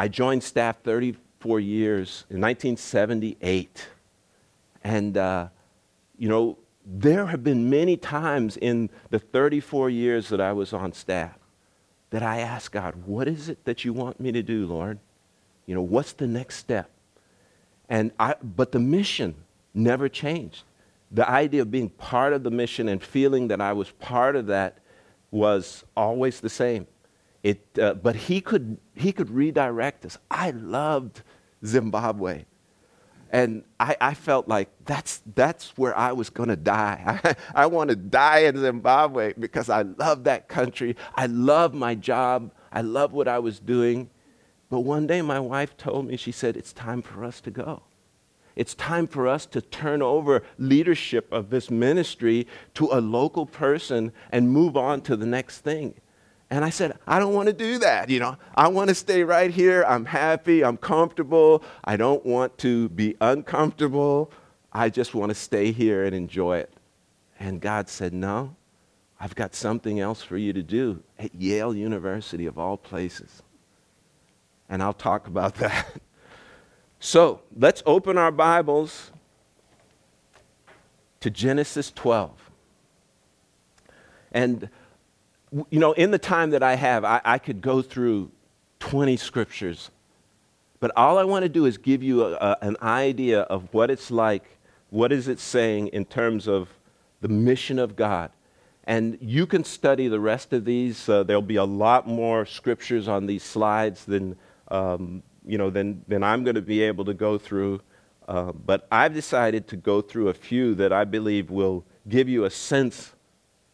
I joined staff 34 years in 1978. And, uh, you know, there have been many times in the 34 years that I was on staff that I asked God, what is it that you want me to do, Lord? You know, what's the next step? And I, but the mission never changed. The idea of being part of the mission and feeling that I was part of that was always the same. It, uh, but he could, he could redirect us. I loved Zimbabwe. And I, I felt like that's, that's where I was going to die. I, I want to die in Zimbabwe because I love that country. I love my job. I love what I was doing. But one day my wife told me, she said, it's time for us to go. It's time for us to turn over leadership of this ministry to a local person and move on to the next thing. And I said, I don't want to do that. You know, I want to stay right here. I'm happy. I'm comfortable. I don't want to be uncomfortable. I just want to stay here and enjoy it. And God said, No, I've got something else for you to do at Yale University, of all places. And I'll talk about that. So let's open our Bibles to Genesis 12. And you know, in the time that I have, I, I could go through 20 scriptures. But all I want to do is give you a, a, an idea of what it's like, what is it saying in terms of the mission of God. And you can study the rest of these. Uh, there'll be a lot more scriptures on these slides than, um, you know, than, than I'm going to be able to go through. Uh, but I've decided to go through a few that I believe will give you a sense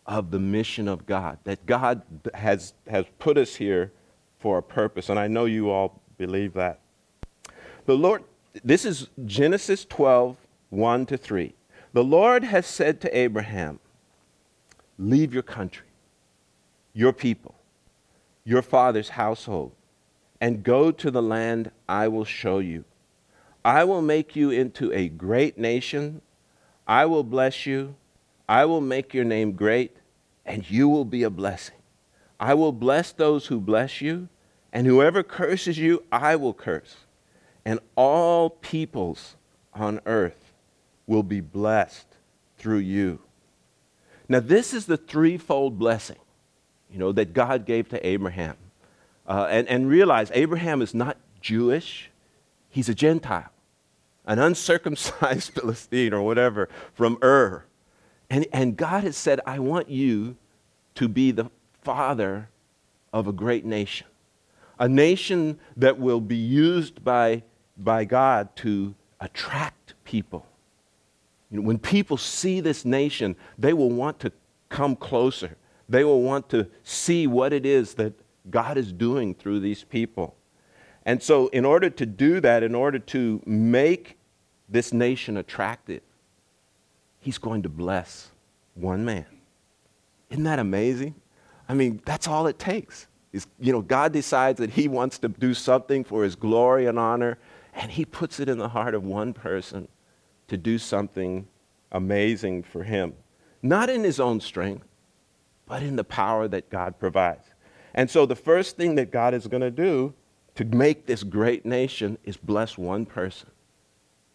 of the mission of God, that God has, has put us here for a purpose. And I know you all believe that. The Lord, this is Genesis 12, 1 to 3. The Lord has said to Abraham, Leave your country, your people, your father's household, and go to the land I will show you. I will make you into a great nation. I will bless you I will make your name great, and you will be a blessing. I will bless those who bless you, and whoever curses you, I will curse. And all peoples on earth will be blessed through you. Now, this is the threefold blessing, you know, that God gave to Abraham. Uh, and, and realize Abraham is not Jewish, he's a Gentile, an uncircumcised Philistine or whatever from Ur. And, and God has said, I want you to be the father of a great nation, a nation that will be used by, by God to attract people. You know, when people see this nation, they will want to come closer. They will want to see what it is that God is doing through these people. And so, in order to do that, in order to make this nation attractive, he's going to bless one man. Isn't that amazing? I mean, that's all it takes. Is, you know, God decides that he wants to do something for his glory and honor, and he puts it in the heart of one person to do something amazing for him. Not in his own strength, but in the power that God provides. And so the first thing that God is going to do to make this great nation is bless one person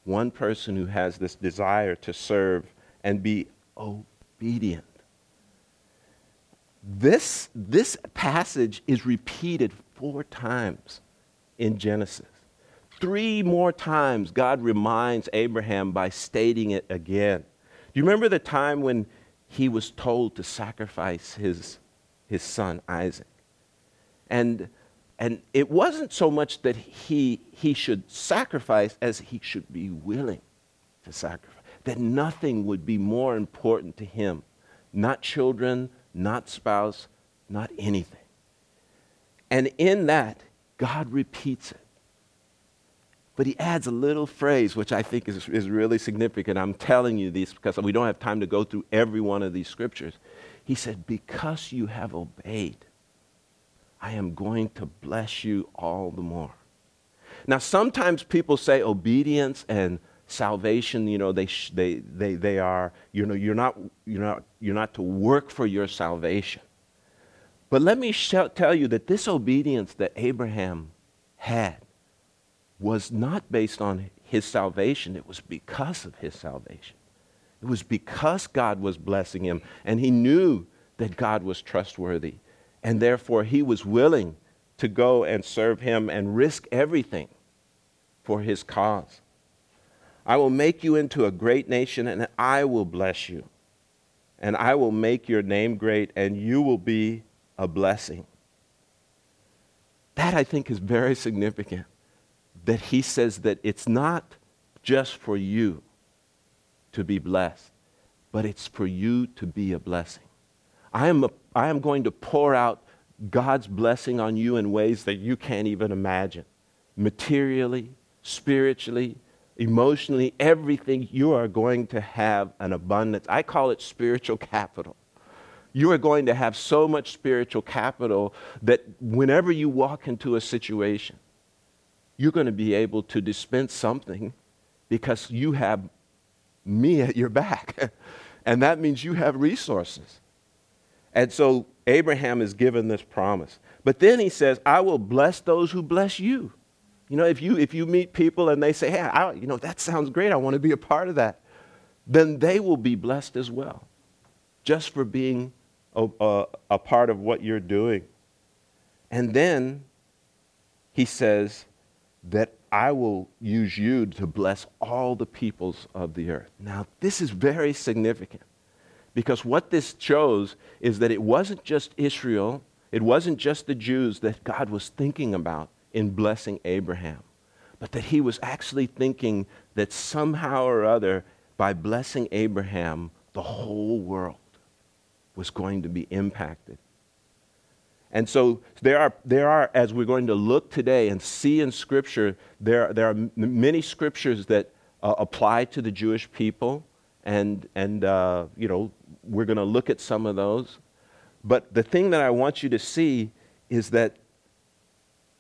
one person who has this desire to serve and be obedient. This, this passage is repeated four times in Genesis. Three more times, God reminds Abraham by stating it again. Do you remember the time when he was told to sacrifice his, his son, Isaac? And and it wasn't so much that he, he should sacrifice as he should be willing to sacrifice. That nothing would be more important to him. Not children, not spouse, not anything. And in that, God repeats it. But he adds a little phrase, which I think is, is really significant. I'm telling you this because we don't have time to go through every one of these scriptures. He said, Because you have obeyed, I am going to bless you all the more. Now, sometimes people say obedience and salvation, you know, they, sh- they, they, they are, you know, you're not, you're, not, you're not to work for your salvation. But let me sh- tell you that this obedience that Abraham had was not based on his salvation, it was because of his salvation. It was because God was blessing him, and he knew that God was trustworthy, and therefore he was willing to go and serve him and risk everything for his cause. I will make you into a great nation, and I will bless you. And I will make your name great, and you will be a blessing. That, I think, is very significant. That he says that it's not just for you to be blessed, but it's for you to be a blessing. I am, a, I am going to pour out God's blessing on you in ways that you can't even imagine materially, spiritually, emotionally, everything, you are going to have an abundance. I call it spiritual capital. You are going to have so much spiritual capital that whenever you walk into a situation, you're going to be able to dispense something because you have me at your back. and that means you have resources. And so Abraham is given this promise. But then he says, I will bless those who bless you. You know, if you, if you meet people and they say, hey, I, you know, that sounds great, I want to be a part of that, then they will be blessed as well, just for being a, a, a part of what you're doing. And then he says that I will use you to bless all the peoples of the earth. Now, this is very significant because what this shows is that it wasn't just Israel, it wasn't just the Jews that God was thinking about in blessing Abraham, but that he was actually thinking that somehow or other, by blessing Abraham, the whole world was going to be impacted. And so there are, there are, as we're going to look today and see in Scripture, there, there are m- many scriptures that uh, apply to the Jewish people. And, and uh, you know, we're going to look at some of those. But the thing that I want you to see is that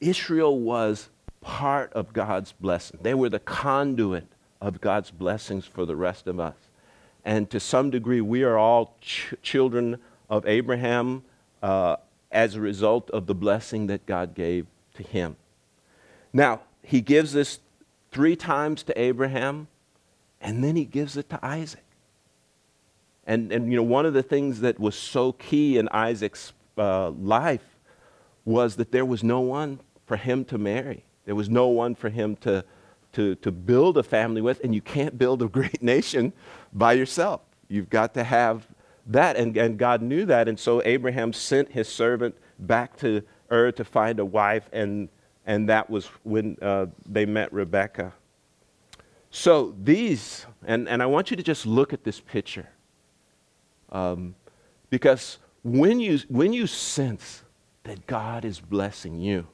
Israel was part of God's blessing. They were the conduit of God's blessings for the rest of us. And to some degree, we are all ch- children of Abraham uh, as a result of the blessing that God gave to him. Now, he gives this three times to Abraham, and then he gives it to Isaac. And, and you know, one of the things that was so key in Isaac's uh, life was that there was no one for him to marry. There was no one for him to, to, to build a family with, and you can't build a great nation by yourself. You've got to have that, and, and God knew that, and so Abraham sent his servant back to Ur to find a wife, and, and that was when uh, they met Rebekah. So these, and, and I want you to just look at this picture. Um, because when you, when you sense that God is blessing you,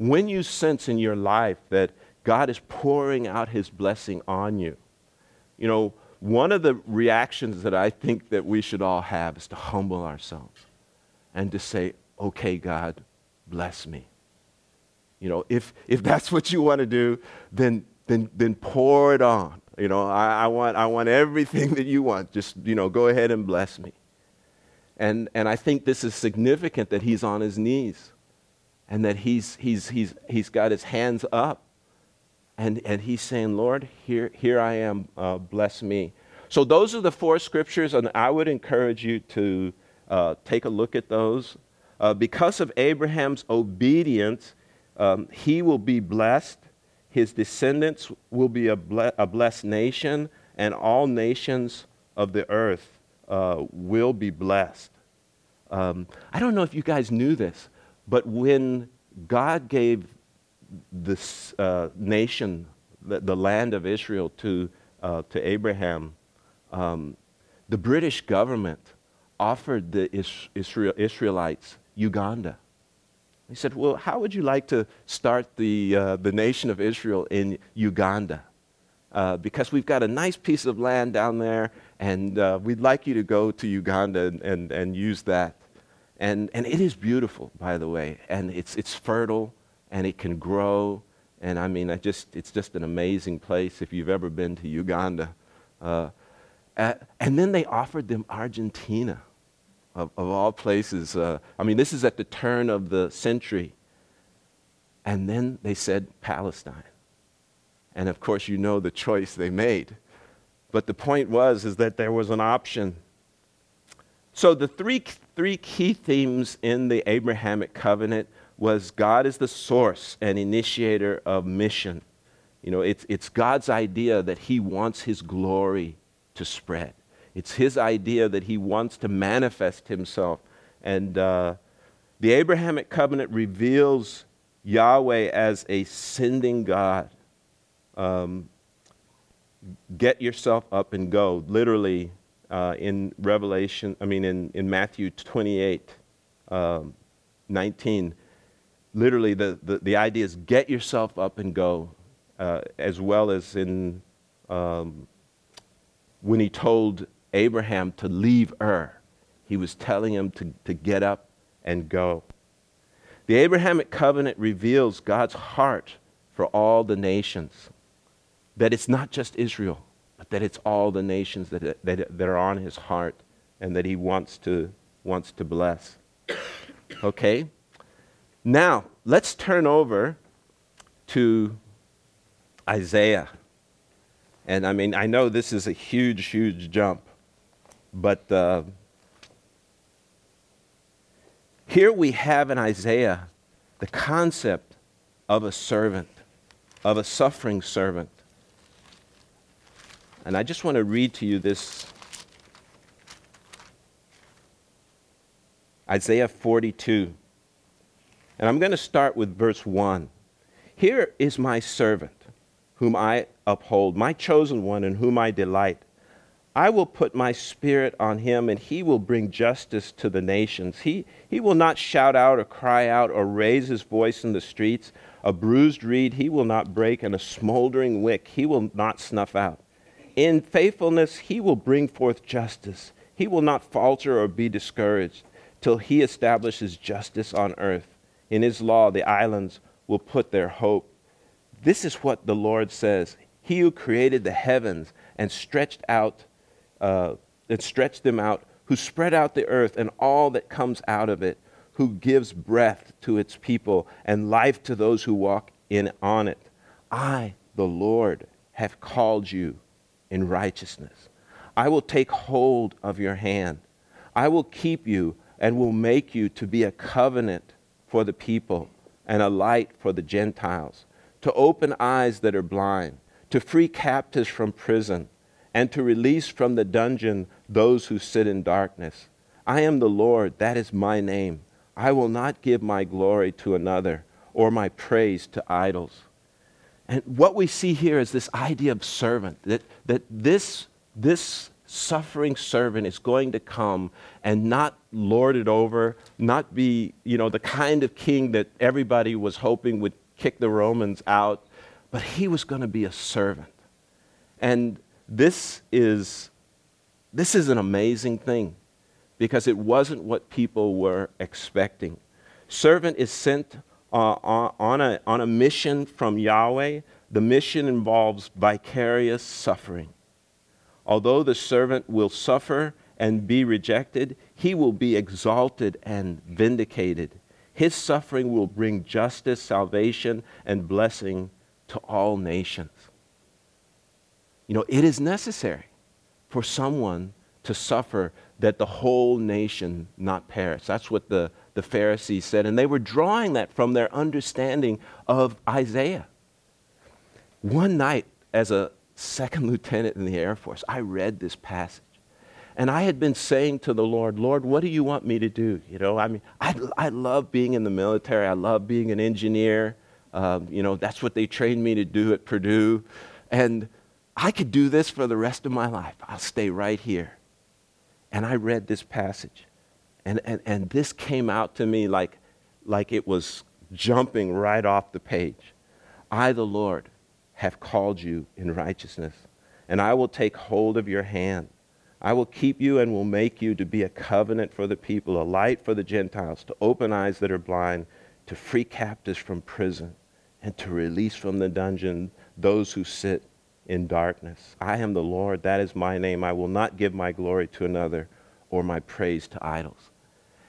when you sense in your life that God is pouring out his blessing on you, you know, one of the reactions that I think that we should all have is to humble ourselves and to say, okay, God, bless me. You know, if, if that's what you want to do, then, then, then pour it on. You know, I, I, want, I want everything that you want. Just, you know, go ahead and bless me. And, and I think this is significant that he's on his knees and that he's, he's, he's, he's got his hands up and, and he's saying, Lord, here, here I am, uh, bless me. So those are the four scriptures, and I would encourage you to uh, take a look at those. Uh, because of Abraham's obedience, um, he will be blessed. His descendants will be a, ble- a blessed nation, and all nations of the earth uh, will be blessed. Um, I don't know if you guys knew this, but when God gave this uh, nation, the, the, land of Israel, to, uh, to Abraham, um, the British government offered the Israel, Israelites Uganda. He said, Well, how would you like to start the, uh, the nation of Israel in Uganda? Uh, because we've got a nice piece of land down there, and uh, we'd like you to go to Uganda and, and, and use that. And, and it is beautiful, by the way, and it's, it's fertile and it can grow. And I mean, I just, it's just an amazing place if you've ever been to Uganda. Uh, and then they offered them Argentina, of, of all places. Uh, I mean, this is at the turn of the century. And then they said Palestine. And of course, you know the choice they made. But the point was is that there was an option. So the three, three key themes in the Abrahamic covenant was God is the source and initiator of mission. You know, it's, it's God's idea that he wants his glory to spread. It's his idea that he wants to manifest himself. And uh, the Abrahamic covenant reveals Yahweh as a sending God. Um, get yourself up and go. Literally, uh, in Revelation, I mean, in, in Matthew 28 um, 19, literally the, the, the idea is get yourself up and go, uh, as well as in um, when he told Abraham to leave Ur, he was telling him to, to get up and go. The Abrahamic covenant reveals God's heart for all the nations that it's not just Israel, but that it's all the nations that, that, that are on his heart and that he wants to, wants to bless. Okay? Now, let's turn over to Isaiah. And I mean, I know this is a huge, huge jump, but uh, here we have in Isaiah the concept of a servant, of a suffering servant. And I just want to read to you this Isaiah 42. And I'm going to start with verse 1. Here is my servant, whom I uphold, my chosen one, in whom I delight. I will put my spirit on him, and he will bring justice to the nations. He, he will not shout out or cry out or raise his voice in the streets. A bruised reed he will not break, and a smoldering wick he will not snuff out. In faithfulness, he will bring forth justice. He will not falter or be discouraged till he establishes justice on earth. In his law, the islands will put their hope. This is what the Lord says He who created the heavens and stretched out uh, and stretched them out, who spread out the earth and all that comes out of it, who gives breath to its people and life to those who walk in on it. I, the Lord, have called you in righteousness. I will take hold of your hand. I will keep you and will make you to be a covenant for the people and a light for the Gentiles, to open eyes that are blind, to free captives from prison, and to release from the dungeon those who sit in darkness. I am the Lord, that is my name. I will not give my glory to another or my praise to idols. And what we see here is this idea of servant, that, that this, this suffering servant is going to come and not lord it over, not be, you know, the kind of king that everybody was hoping would kick the Romans out, but he was going to be a servant. And this is, this is an amazing thing because it wasn't what people were expecting. Servant is sent uh, on, a, on a mission from Yahweh. The mission involves vicarious suffering. Although the servant will suffer and be rejected, he will be exalted and vindicated. His suffering will bring justice, salvation, and blessing to all nations. You know, it is necessary for someone to suffer that the whole nation not perish. That's what the the Pharisees said. And they were drawing that from their understanding of Isaiah. One night, as a second lieutenant in the Air Force, I read this passage. And I had been saying to the Lord, Lord, what do you want me to do? You know, I mean, I, I love being in the military. I love being an engineer. Um, you know, that's what they trained me to do at Purdue. And I could do this for the rest of my life. I'll stay right here. And I read this passage. And, and, and this came out to me like, like it was jumping right off the page. I, the Lord, have called you in righteousness, and I will take hold of your hand. I will keep you and will make you to be a covenant for the people, a light for the Gentiles, to open eyes that are blind, to free captives from prison, and to release from the dungeon those who sit in darkness. I am the Lord, that is my name. I will not give my glory to another or my praise to idols.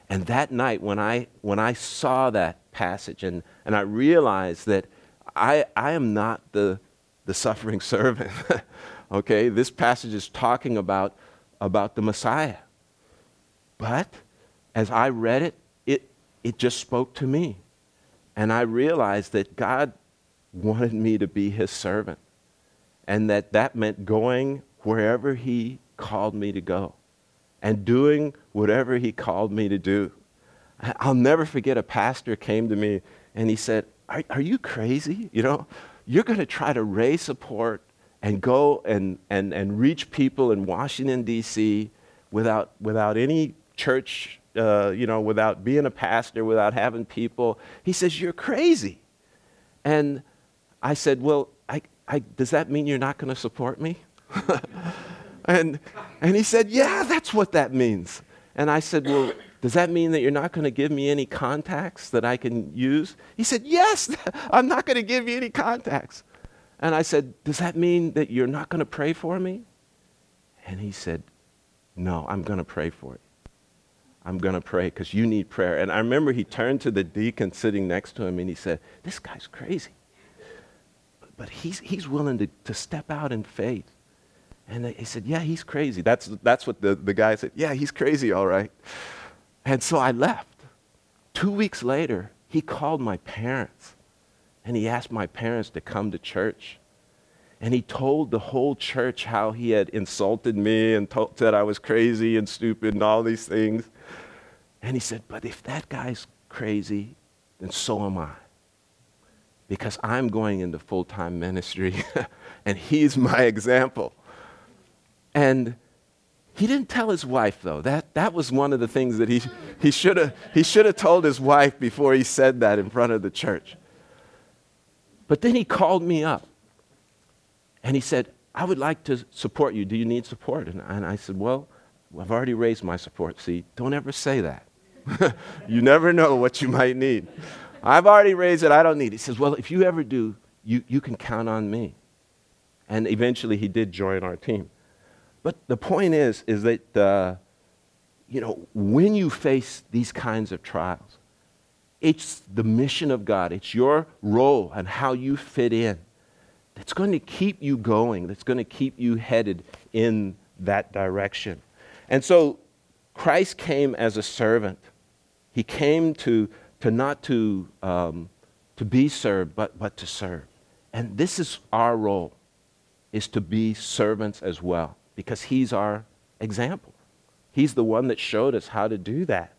And that night, when I, when I saw that passage and And I realized that I, I am not the, the suffering servant. okay, this passage is talking about, about the Messiah. But as I read it, it, it just spoke to me. And I realized that God wanted me to be his servant. And that that meant going wherever he called me to go and doing whatever he called me to do. I'll never forget a pastor came to me and he said, Are, are you crazy? You know, you're going to try to raise support and go and, and, and reach people in Washington, D.C. without, without any church, uh, you know, without being a pastor, without having people. He says, You're crazy. And I said, Well, I, I, does that mean you're not going to support me? and, and he said, Yeah, that's what that means. And I said, Well, does that mean that you're not going to give me any contacts that I can use? He said, Yes, I'm not going to give you any contacts. And I said, Does that mean that you're not going to pray for me? And he said, No, I'm going to pray for you. I'm going to pray because you need prayer. And I remember he turned to the deacon sitting next to him and he said, This guy's crazy. But he's, he's willing to, to step out in faith. And he said, Yeah, he's crazy. That's, that's what the, the guy said. Yeah, he's crazy, all right. And so I left. Two weeks later, he called my parents and he asked my parents to come to church. And he told the whole church how he had insulted me and told, said I was crazy and stupid and all these things. And he said, But if that guy's crazy, then so am I. Because I'm going into full time ministry and he's my example. And he didn't tell his wife, though. That, that was one of the things that he, he should have he should told his wife before he said that in front of the church. But then he called me up and he said, I would like to support you. Do you need support? And, and I said, Well, I've already raised my support. See, don't ever say that. you never know what you might need. I've already raised it. I don't need it. He says, Well, if you ever do, you, you can count on me. And eventually he did join our team. But the point is, is that, uh, you know, when you face these kinds of trials, it's the mission of God. It's your role and how you fit in that's going to keep you going, that's going to keep you headed in that direction. And so Christ came as a servant. He came to, to not to, um, to be served, but, but to serve. And this is our role, is to be servants as well because he's our example. He's the one that showed us how to do that.